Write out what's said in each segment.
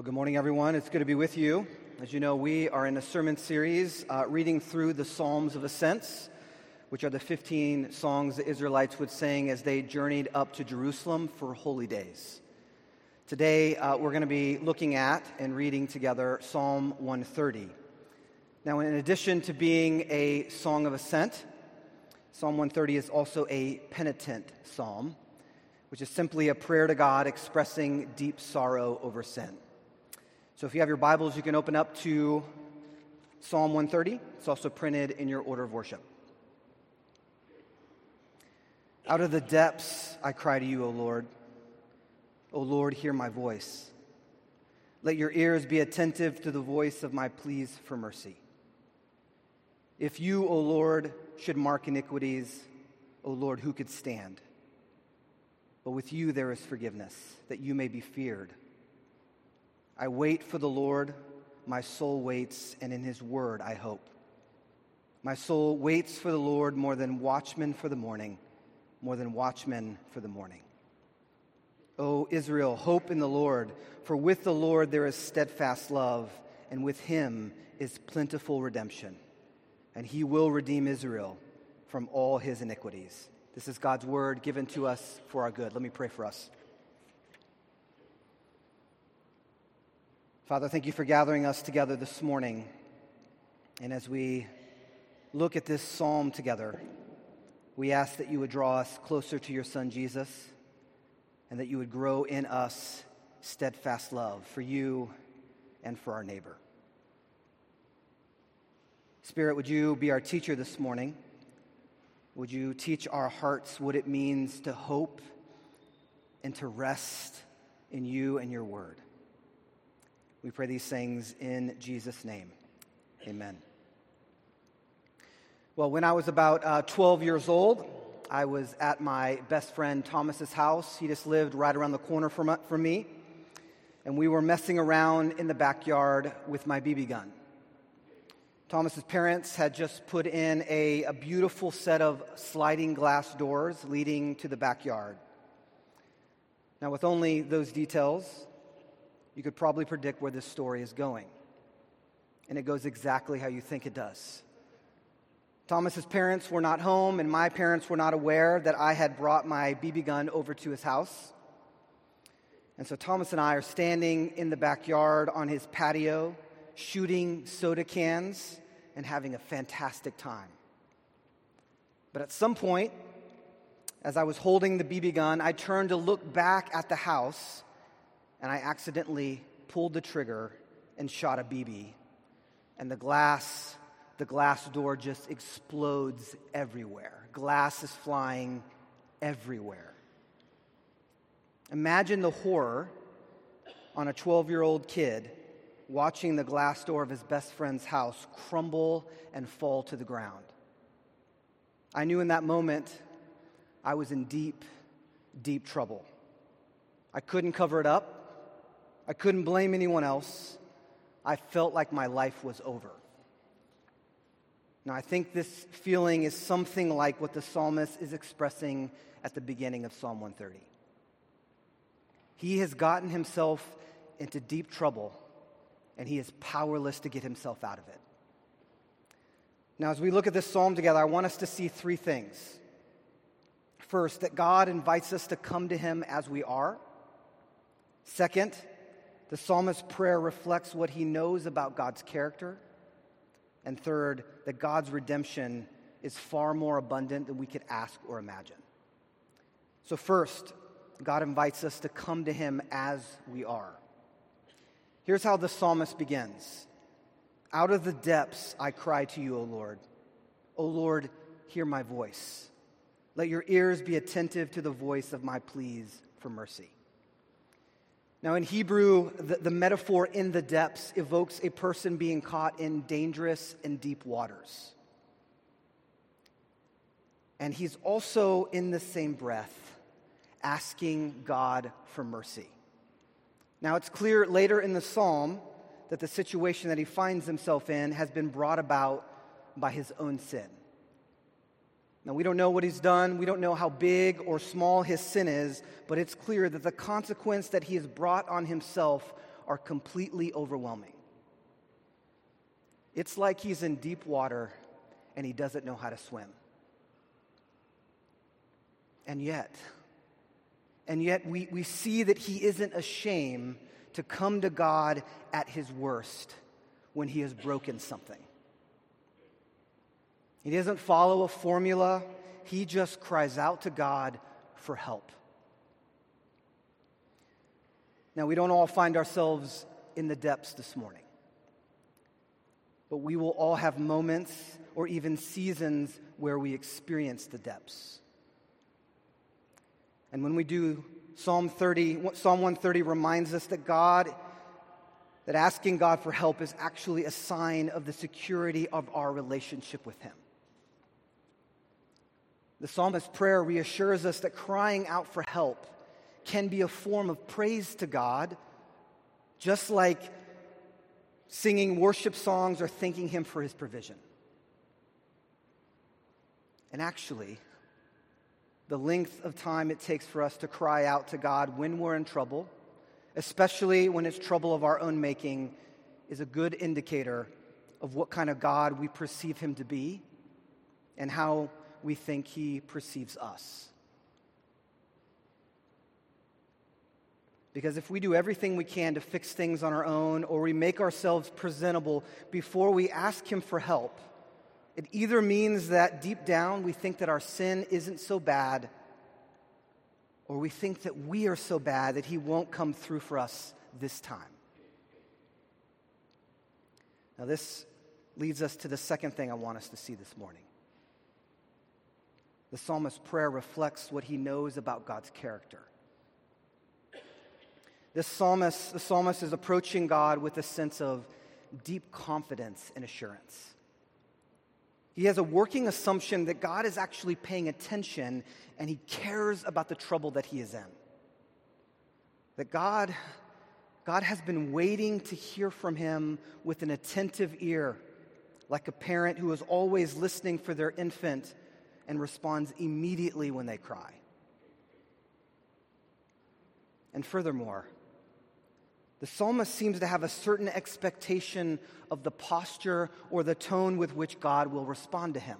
Well, good morning, everyone. It's good to be with you. As you know, we are in a sermon series uh, reading through the Psalms of Ascents, which are the 15 songs the Israelites would sing as they journeyed up to Jerusalem for holy days. Today, uh, we're going to be looking at and reading together Psalm 130. Now, in addition to being a song of ascent, Psalm 130 is also a penitent psalm, which is simply a prayer to God expressing deep sorrow over sin. So if you have your Bibles, you can open up to Psalm 130. It's also printed in your order of worship. Out of the depths I cry to you, O Lord. O Lord, hear my voice. Let your ears be attentive to the voice of my pleas for mercy. If you, O Lord, should mark iniquities, O Lord, who could stand? But with you there is forgiveness, that you may be feared. I wait for the Lord, my soul waits, and in his word I hope. My soul waits for the Lord more than watchmen for the morning, more than watchmen for the morning. O Israel, hope in the Lord, for with the Lord there is steadfast love, and with him is plentiful redemption, and he will redeem Israel from all his iniquities. This is God's word given to us for our good. Let me pray for us. Father, thank you for gathering us together this morning. And as we look at this psalm together, we ask that you would draw us closer to your Son Jesus and that you would grow in us steadfast love for you and for our neighbor. Spirit, would you be our teacher this morning? Would you teach our hearts what it means to hope and to rest in you and your word? We pray these things in Jesus' name. Amen. Well, when I was about uh, 12 years old, I was at my best friend Thomas's house. He just lived right around the corner from, from me. And we were messing around in the backyard with my BB gun. Thomas's parents had just put in a, a beautiful set of sliding glass doors leading to the backyard. Now, with only those details, you could probably predict where this story is going. And it goes exactly how you think it does. Thomas's parents were not home, and my parents were not aware that I had brought my BB gun over to his house. And so Thomas and I are standing in the backyard on his patio, shooting soda cans and having a fantastic time. But at some point, as I was holding the BB gun, I turned to look back at the house and I accidentally pulled the trigger and shot a BB. And the glass, the glass door just explodes everywhere. Glass is flying everywhere. Imagine the horror on a 12 year old kid watching the glass door of his best friend's house crumble and fall to the ground. I knew in that moment I was in deep, deep trouble. I couldn't cover it up. I couldn't blame anyone else. I felt like my life was over. Now, I think this feeling is something like what the psalmist is expressing at the beginning of Psalm 130. He has gotten himself into deep trouble, and he is powerless to get himself out of it. Now, as we look at this psalm together, I want us to see three things. First, that God invites us to come to him as we are. Second, the psalmist's prayer reflects what he knows about God's character. And third, that God's redemption is far more abundant than we could ask or imagine. So, first, God invites us to come to him as we are. Here's how the psalmist begins Out of the depths I cry to you, O Lord. O Lord, hear my voice. Let your ears be attentive to the voice of my pleas for mercy. Now, in Hebrew, the, the, metaphor in the depths evokes a person being caught in dangerous and deep waters. And he's also, in the same breath, asking God for mercy. Now, it's clear later in the psalm that the situation that he finds himself in has been brought about by his own sin. Now, we don't know what he's done. We don't know how big or small his sin is, but it's clear that the consequence that he has brought on himself are completely overwhelming. It's like he's in deep water and he doesn't know how to swim. And yet, and yet we, we see that he isn't ashamed to come to God at his worst when he has broken something. He doesn't follow a formula, he just cries out to God for help. Now, we don't all find ourselves in the depths this morning, but we will all have moments or even seasons where we experience the depths. And when we do, Psalm 30, Psalm 130 reminds us that God, that asking God for help is actually a sign of the security of our relationship with Him. The psalmist's prayer reassures us that crying out for help can be a form of praise to God, just like singing worship songs or thanking Him for His provision. And actually, the length of time it takes for us to cry out to God when we're in trouble, especially when it's trouble of our own making, is a good indicator of what kind of God we perceive Him to be and how we think he perceives us. Because if we do everything we can to fix things on our own or we make ourselves presentable before we ask Him for help, it either means that deep down we think that our sin isn't so bad, or we think that we are so bad that He won't come through for us this time. Now, this leads us to the second thing I want us to see this morning. The psalmist's prayer reflects what he knows about God's character. This psalmist, the psalmist is approaching God with a sense of deep confidence and assurance. He has a working assumption that God is actually paying attention and he cares about the trouble that he is in. That God, God has been waiting to hear from him with an attentive ear, like a parent who is always listening for their infant and responds immediately when they cry. And furthermore, the psalmist seems to have a certain expectation of the posture or the tone with which God will respond to him.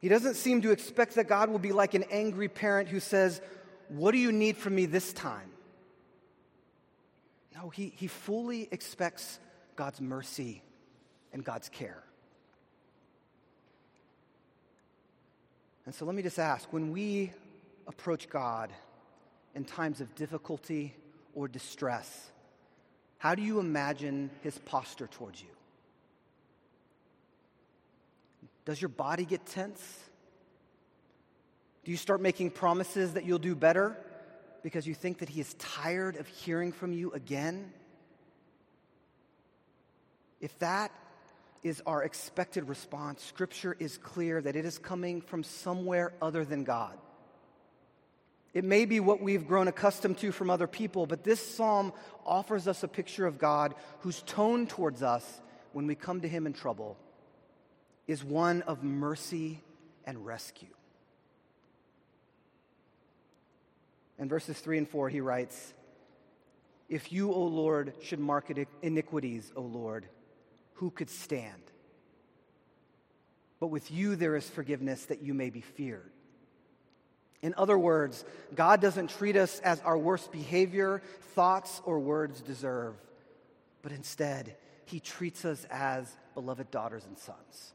He doesn't seem to expect that God will be like an angry parent who says, What do you need from me this time? No, he, he fully expects God's mercy and God's care. And so let me just ask when we approach God in times of difficulty or distress, how do you imagine his posture towards you? Does your body get tense? Do you start making promises that you'll do better because you think that he is tired of hearing from you again? If that is our expected response, Scripture is clear that it is coming from somewhere other than God. It may be what we've grown accustomed to from other people, but this psalm offers us a picture of God whose tone towards us when we come to Him in trouble is one of mercy and rescue. In verses 3 and 4, he writes, If you, O Lord, should mark iniquities, O Lord, who could stand? But with you there is forgiveness that you may be feared. In other words, God doesn't treat us as our worst behavior, thoughts, or words deserve, but instead, He treats us as beloved daughters and sons.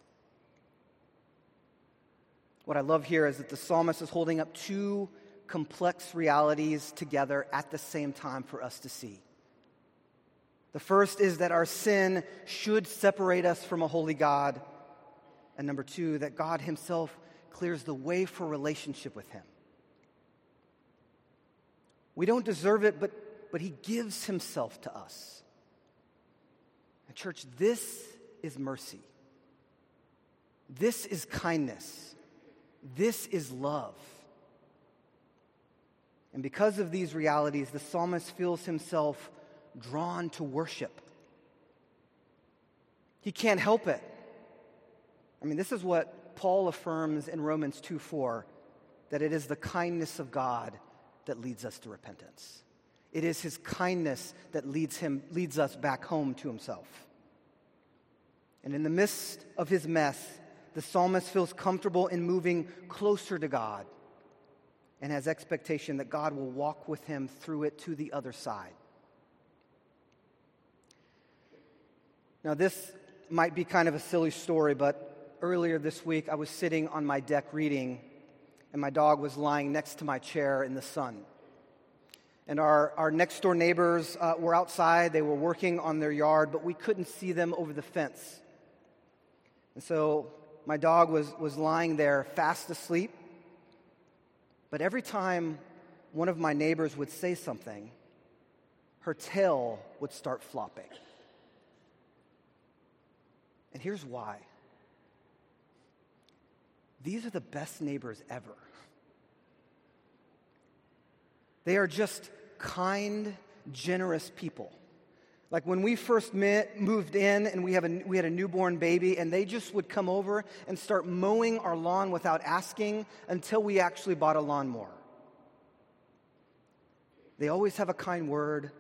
What I love here is that the psalmist is holding up two complex realities together at the same time for us to see. The first is that our sin should separate us from a holy God. And number two, that God Himself clears the way for relationship with Him. We don't deserve it, but, but He gives Himself to us. And, church, this is mercy. This is kindness. This is love. And because of these realities, the psalmist feels himself drawn to worship. He can't help it. I mean, this is what Paul affirms in Romans 2 4 that it is the kindness of God that leads us to repentance. It is his kindness that leads, him, leads us back home to himself. And in the midst of his mess, the psalmist feels comfortable in moving closer to God and has expectation that God will walk with him through it to the other side. Now, this might be kind of a silly story, but earlier this week I was sitting on my deck reading, and my dog was lying next to my chair in the sun. And our, our next door neighbors uh, were outside. They were working on their yard, but we couldn't see them over the fence. And so my dog was, was lying there fast asleep. But every time one of my neighbors would say something, her tail would start flopping. And here's why these are the best neighbors ever. They are just kind, generous people. Like when we first met, moved in and we, have a, we had a newborn baby, and they just would come over and start mowing our lawn without asking until we actually bought a lawnmower. They always have a kind word,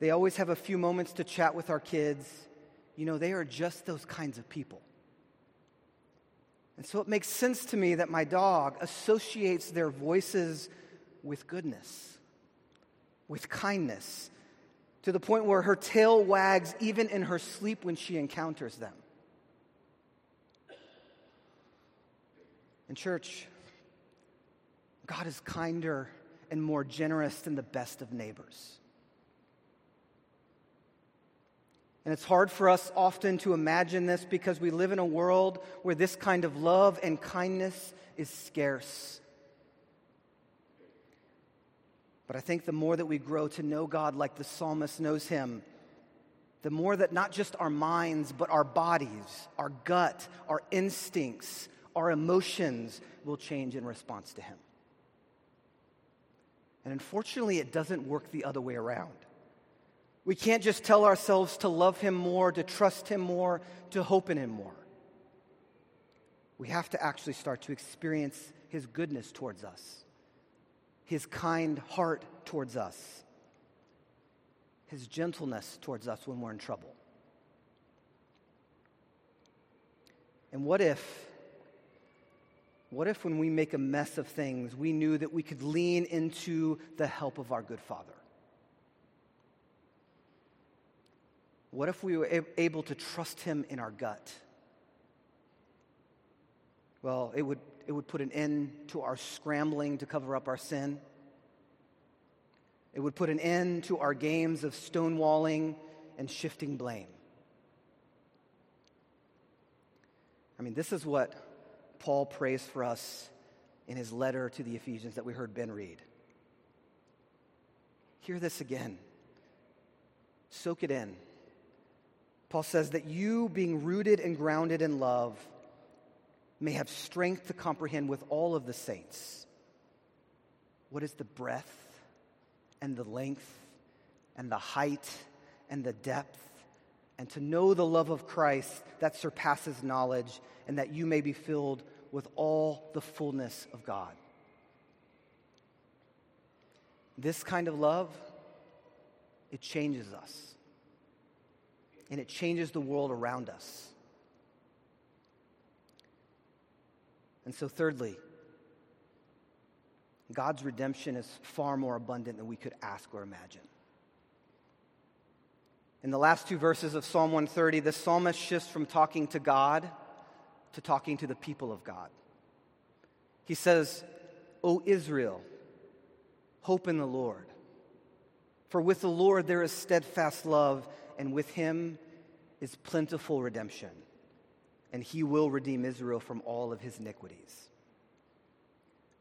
they always have a few moments to chat with our kids. You know, they are just those kinds of people. And so it makes sense to me that my dog associates their voices with goodness, with kindness, to the point where her tail wags even in her sleep when she encounters them. In church, God is kinder and more generous than the best of neighbors. And it's hard for us often to imagine this because we live in a world where this kind of love and kindness is scarce. But I think the more that we grow to know God like the psalmist knows him, the more that not just our minds, but our bodies, our gut, our instincts, our emotions will change in response to him. And unfortunately, it doesn't work the other way around. We can't just tell ourselves to love him more, to trust him more, to hope in him more. We have to actually start to experience his goodness towards us his kind heart towards us, his gentleness towards us when we're in trouble. And what if, what if when we make a mess of things, we knew that we could lean into the help of our good Father? What if we were able to trust Him in our gut? Well, it would it would put an end to our scrambling to cover up our sin. It would put an end to our games of stonewalling and shifting blame. I mean, this is what Paul prays for us in his letter to the Ephesians that we heard Ben read. Hear this again. Soak it in. Paul says that you, being rooted and grounded in love, may have strength to comprehend with all of the saints what is the breadth and the length and the height and the depth, and to know the love of Christ that surpasses knowledge, and that you may be filled with all the fullness of God. This kind of love, it changes us, and it changes the world around us. And so, thirdly, God's redemption is far more abundant than we could ask or imagine. In the last two verses of Psalm 130, the psalmist shifts from talking to God to talking to the people of God. He says, O Israel, hope in the Lord. For with the Lord there is steadfast love, and with him is plentiful redemption and he will redeem Israel from all of his iniquities.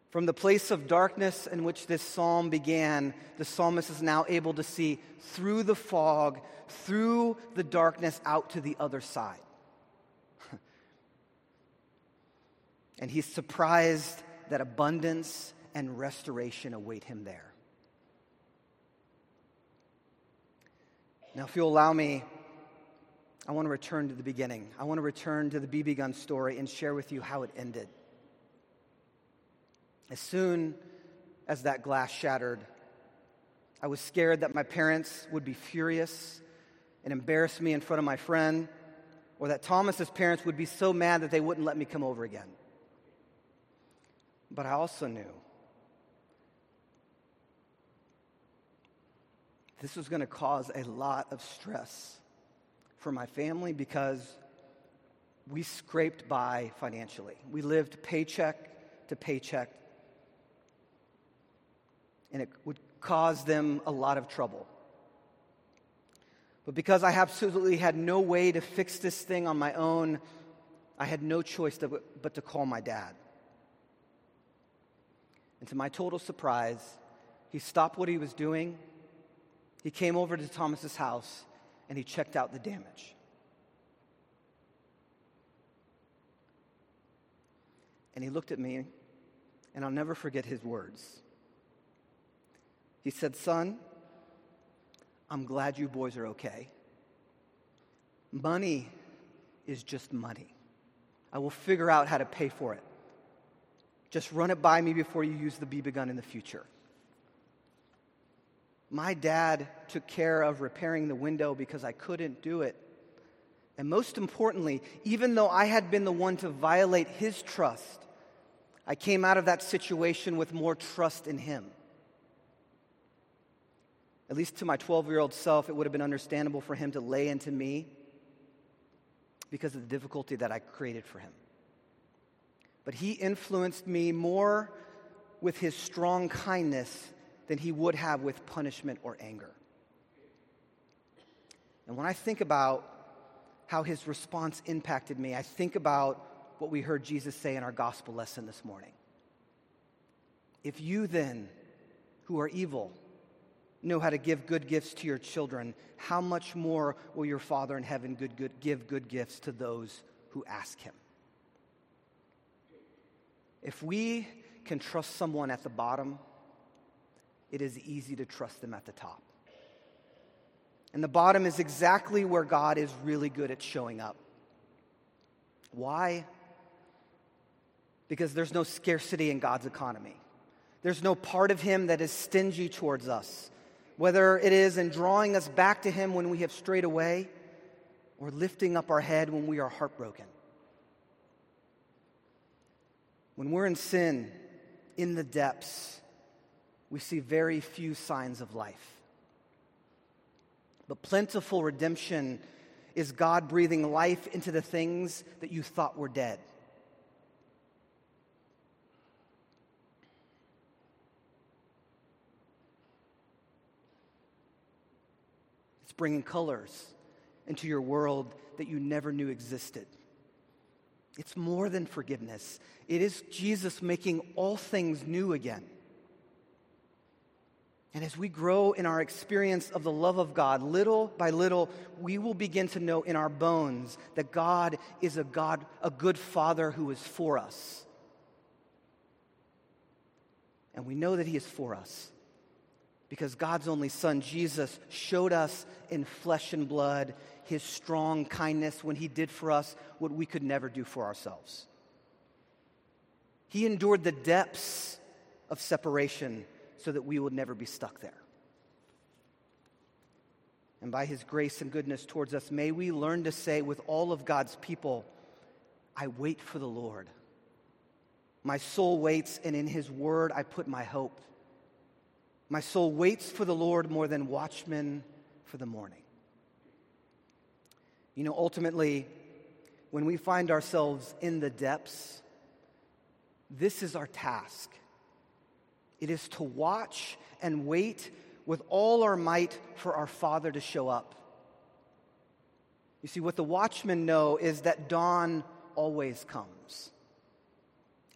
From the place of darkness in which this psalm began, the psalmist is now able to see through the fog, through the darkness, out to the other side. and he's surprised that abundance and restoration await him there. Now, if you'll allow me, I want to return to the beginning. I want to return to the BB gun story and share with you how it ended. As soon as that glass shattered, I was scared that my parents would be furious and embarrass me in front of my friend, or that Thomas's parents would be so mad that they wouldn't let me come over again. But I also knew this was going to cause a lot of stress for my family because we scraped by financially. We lived paycheck to paycheck, and it would cause them a lot of trouble. But because I absolutely had no way to fix this thing on my own, I had no choice to, but to call my dad. And to my total surprise, he stopped what he was doing. He came over to Thomas's house and he checked out the damage. And he looked at me, and I'll never forget his words. He said, Son, I'm glad you boys are okay. Money is just money. I will figure out how to pay for it. Just run it by me before you use the BB gun in the future. My dad took care of repairing the window because I couldn't do it. And most importantly, even though I had been the one to violate his trust, I came out of that situation with more trust in him. At least to my 12 year old self, it would have been understandable for him to lay into me because of the difficulty that I created for him. But he influenced me more with his strong kindness than he would have with punishment or anger. And when I think about how his response impacted me, I think about what we heard Jesus say in our gospel lesson this morning. If you then, who are evil, know how to give good gifts to your children, how much more will your Father in heaven good, good, give good gifts to those who ask him? If we can trust someone at the bottom, it is easy to trust them at the top. And the bottom is exactly where God is really good at showing up. Why? Because there's no scarcity in God's economy. There's no part of Him that is stingy towards us whether it is in drawing us back to Him when we have strayed away or lifting up our head when we are heartbroken. When we're in sin, in the depths, we see very few signs of life. But plentiful redemption is God breathing life into the things that you thought were dead. It's bringing colors into your world that you never knew existed. It's more than forgiveness, it is Jesus making all things new again. And as we grow in our experience of the love of God, little by little, we will begin to know in our bones that God is a God, a good Father who is for us. And we know that He is for us because God's only Son, Jesus, showed us in flesh and blood his strong kindness when he did for us what we could never do for ourselves. He endured the depths of separation so that we would never be stuck there. And by his grace and goodness towards us, may we learn to say with all of God's people, I wait for the Lord. My soul waits, and in his word I put my hope. My soul waits for the Lord more than watchmen for the morning. You know, ultimately, when we find ourselves in the depths, this is our task. It is to watch and wait with all our might for our Father to show up. You see, what the watchmen know is that dawn always comes.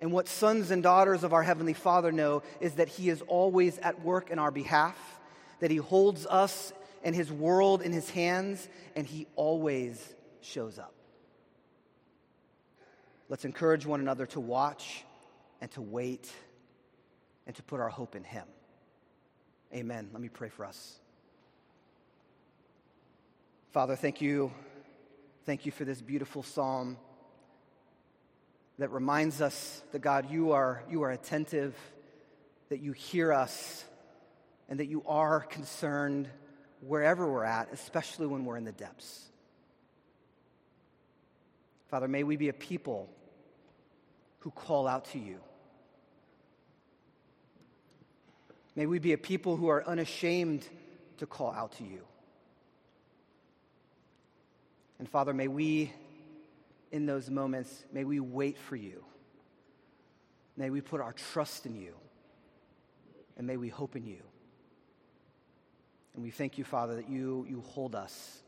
And what sons and daughters of our Heavenly Father know is that He is always at work in our behalf, that He holds us and His world in His hands, and He always shows up. Let's encourage one another to watch and to wait and to put our hope in Him. Amen. Let me pray for us. Father, thank you. Thank you for this beautiful psalm that reminds us that God, you are, you are attentive, that you hear us, and that you are concerned wherever we're at, especially when we're in the depths. Father, may we be a people who call out to you. May we be a people who are unashamed to call out to you. And Father, may we, in those moments, may we wait for you. May we put our trust in you. And may we hope in you. And we thank you, Father, that you, you hold us.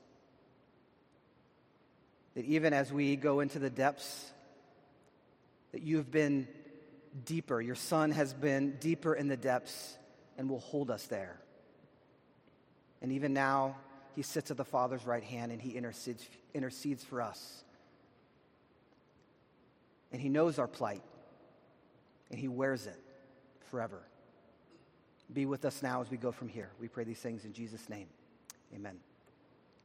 That even as we go into the depths, that you've been deeper. Your Son has been deeper in the depths and will hold us there. And even now, he sits at the Father's right hand and he intercedes, intercedes for us. And he knows our plight and he wears it forever. Be with us now as we go from here. We pray these things in Jesus' name. Amen.